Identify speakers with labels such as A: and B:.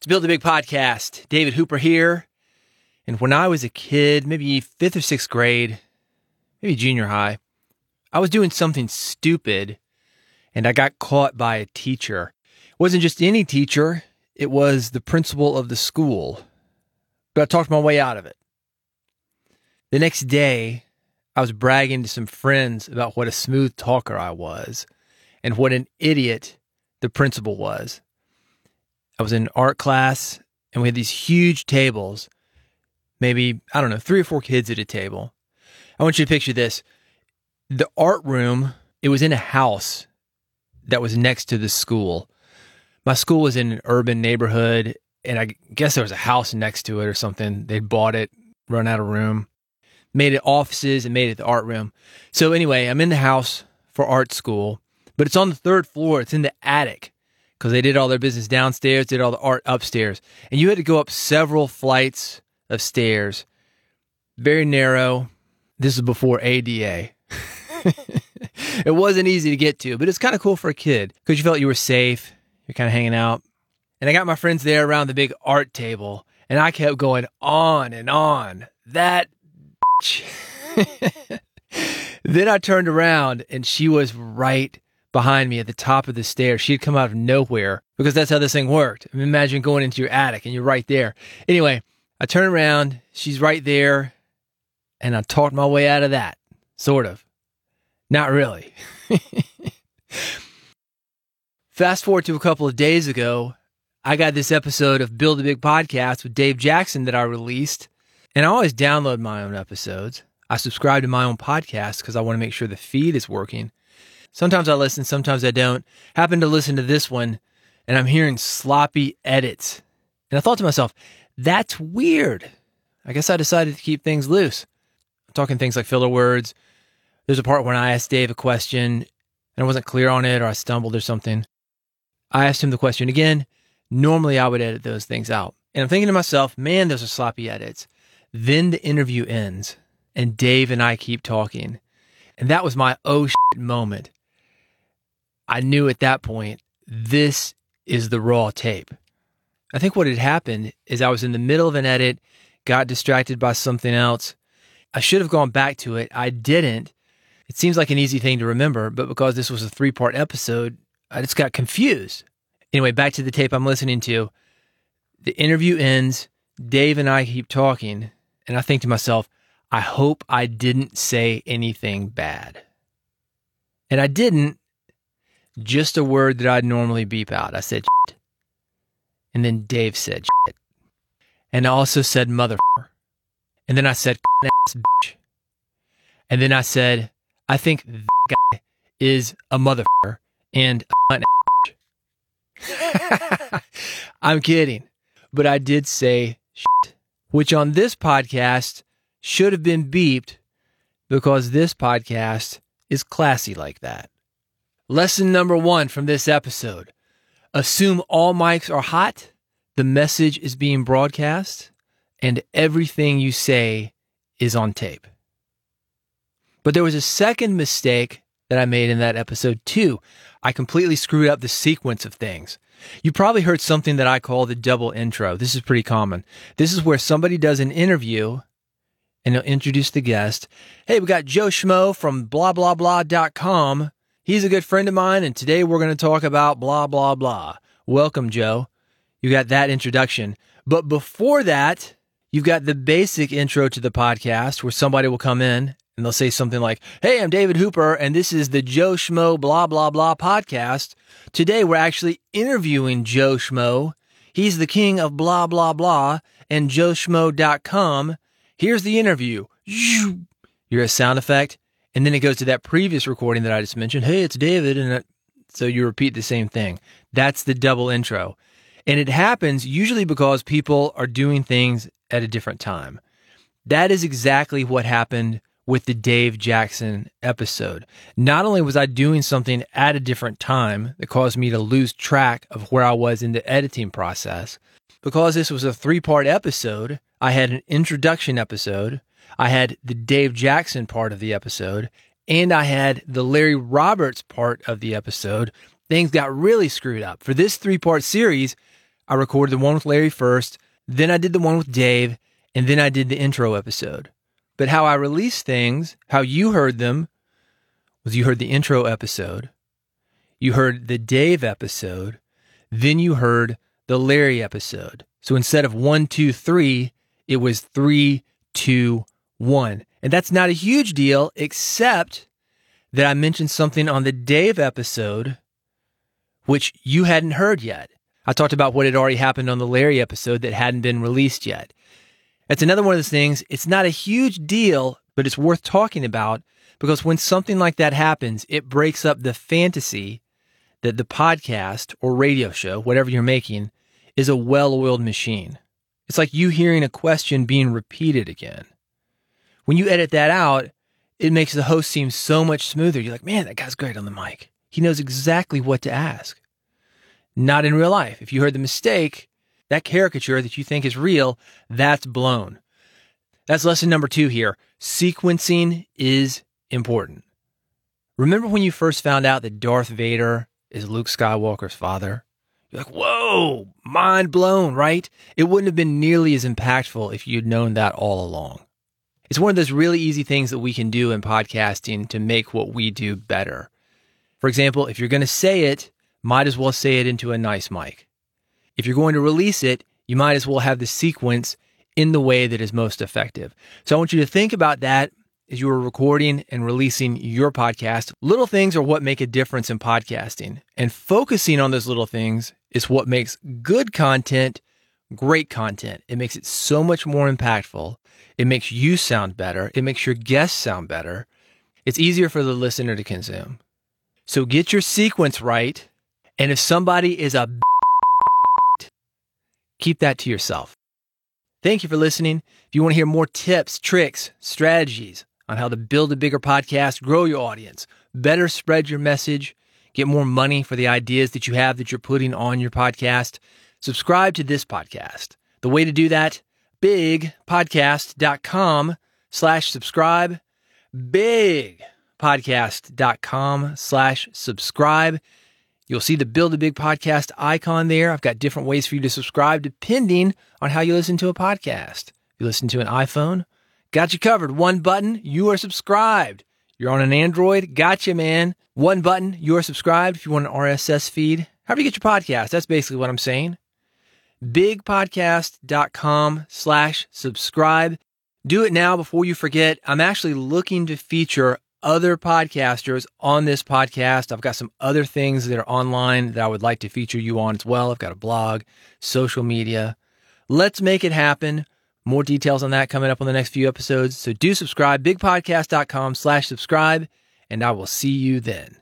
A: It's Build a Big Podcast. David Hooper here. And when I was a kid, maybe fifth or sixth grade, maybe junior high, I was doing something stupid and I got caught by a teacher. It wasn't just any teacher, it was the principal of the school. But I talked my way out of it. The next day, I was bragging to some friends about what a smooth talker I was and what an idiot the principal was. I was in art class and we had these huge tables, maybe, I don't know, three or four kids at a table. I want you to picture this. The art room, it was in a house that was next to the school. My school was in an urban neighborhood, and I guess there was a house next to it or something. They'd bought it, run out of room, made it offices, and made it the art room. So, anyway, I'm in the house for art school, but it's on the third floor, it's in the attic because they did all their business downstairs, did all the art upstairs. And you had to go up several flights of stairs, very narrow. This is before ADA. it wasn't easy to get to, but it's kind of cool for a kid because you felt you were safe. You're kind of hanging out. And I got my friends there around the big art table, and I kept going on and on. That. then I turned around, and she was right behind me at the top of the stairs. She had come out of nowhere because that's how this thing worked. Imagine going into your attic and you're right there. Anyway, I turn around, she's right there, and I talked my way out of that. Sort of. Not really. Fast forward to a couple of days ago, I got this episode of Build a Big Podcast with Dave Jackson that I released. And I always download my own episodes. I subscribe to my own podcast because I want to make sure the feed is working. Sometimes I listen, sometimes I don't. Happen to listen to this one and I'm hearing sloppy edits. And I thought to myself, that's weird. I guess I decided to keep things loose. I'm talking things like filler words. There's a part when I asked Dave a question and I wasn't clear on it or I stumbled or something. I asked him the question again. Normally I would edit those things out. And I'm thinking to myself, man, those are sloppy edits. Then the interview ends and Dave and I keep talking. And that was my oh shit moment. I knew at that point, this is the raw tape. I think what had happened is I was in the middle of an edit, got distracted by something else. I should have gone back to it. I didn't. It seems like an easy thing to remember, but because this was a three part episode, I just got confused. Anyway, back to the tape I'm listening to. The interview ends. Dave and I keep talking, and I think to myself, I hope I didn't say anything bad. And I didn't, just a word that I'd normally beep out. I said shit. And then Dave said shit. And I also said motherfucker. And then I said ass bitch. And then I said, I think that guy is a motherfucker and bitch. I'm kidding. But I did say shit, which on this podcast should have been beeped because this podcast is classy like that. Lesson number one from this episode assume all mics are hot, the message is being broadcast, and everything you say is on tape. But there was a second mistake that I made in that episode, too. I completely screwed up the sequence of things. You probably heard something that I call the double intro. This is pretty common. This is where somebody does an interview and they'll introduce the guest. Hey, we got Joe Schmo from blah, blah, blah.com He's a good friend of mine, and today we're going to talk about blah, blah, blah. Welcome, Joe. You got that introduction. But before that, you've got the basic intro to the podcast where somebody will come in and they'll say something like, Hey, I'm David Hooper, and this is the Joe Schmo blah, blah, blah podcast. Today we're actually interviewing Joe Schmo. He's the king of blah, blah, blah, and joeschmo.com. Here's the interview. You're a sound effect. And then it goes to that previous recording that I just mentioned. Hey, it's David. And so you repeat the same thing. That's the double intro. And it happens usually because people are doing things at a different time. That is exactly what happened with the Dave Jackson episode. Not only was I doing something at a different time that caused me to lose track of where I was in the editing process, because this was a three part episode, I had an introduction episode, I had the Dave Jackson part of the episode, and I had the Larry Roberts part of the episode. Things got really screwed up. For this three part series, I recorded the one with Larry first, then I did the one with Dave, and then I did the intro episode. But how I released things, how you heard them, was you heard the intro episode, you heard the Dave episode, then you heard the Larry episode. So instead of one, two, three, it was three, two, one. And that's not a huge deal, except that I mentioned something on the Dave episode, which you hadn't heard yet. I talked about what had already happened on the Larry episode that hadn't been released yet. That's another one of those things. It's not a huge deal, but it's worth talking about because when something like that happens, it breaks up the fantasy that the podcast or radio show, whatever you're making, is a well oiled machine. It's like you hearing a question being repeated again. When you edit that out, it makes the host seem so much smoother. You're like, man, that guy's great on the mic. He knows exactly what to ask. Not in real life. If you heard the mistake, that caricature that you think is real, that's blown. That's lesson number two here. Sequencing is important. Remember when you first found out that Darth Vader is Luke Skywalker's father? You're like, whoa, mind blown, right? It wouldn't have been nearly as impactful if you'd known that all along. It's one of those really easy things that we can do in podcasting to make what we do better. For example, if you're going to say it, might as well say it into a nice mic. If you're going to release it, you might as well have the sequence in the way that is most effective. So I want you to think about that as you are recording and releasing your podcast. Little things are what make a difference in podcasting, and focusing on those little things is what makes good content great content. It makes it so much more impactful. It makes you sound better. It makes your guests sound better. It's easier for the listener to consume. So get your sequence right. And if somebody is a keep that to yourself. Thank you for listening. If you want to hear more tips, tricks, strategies on how to build a bigger podcast, grow your audience, better spread your message, get more money for the ideas that you have that you're putting on your podcast, subscribe to this podcast. The way to do that, bigpodcast.com slash subscribe, bigpodcast.com slash subscribe. You'll see the Build a Big Podcast icon there. I've got different ways for you to subscribe depending on how you listen to a podcast. You listen to an iPhone, got you covered. One button, you are subscribed. You're on an Android, gotcha, man. One button, you are subscribed. If you want an RSS feed, however you get your podcast, that's basically what I'm saying bigpodcast.com slash subscribe. Do it now before you forget. I'm actually looking to feature other podcasters on this podcast. I've got some other things that are online that I would like to feature you on as well. I've got a blog, social media. Let's make it happen. More details on that coming up on the next few episodes. So do subscribe, bigpodcast.com slash subscribe, and I will see you then.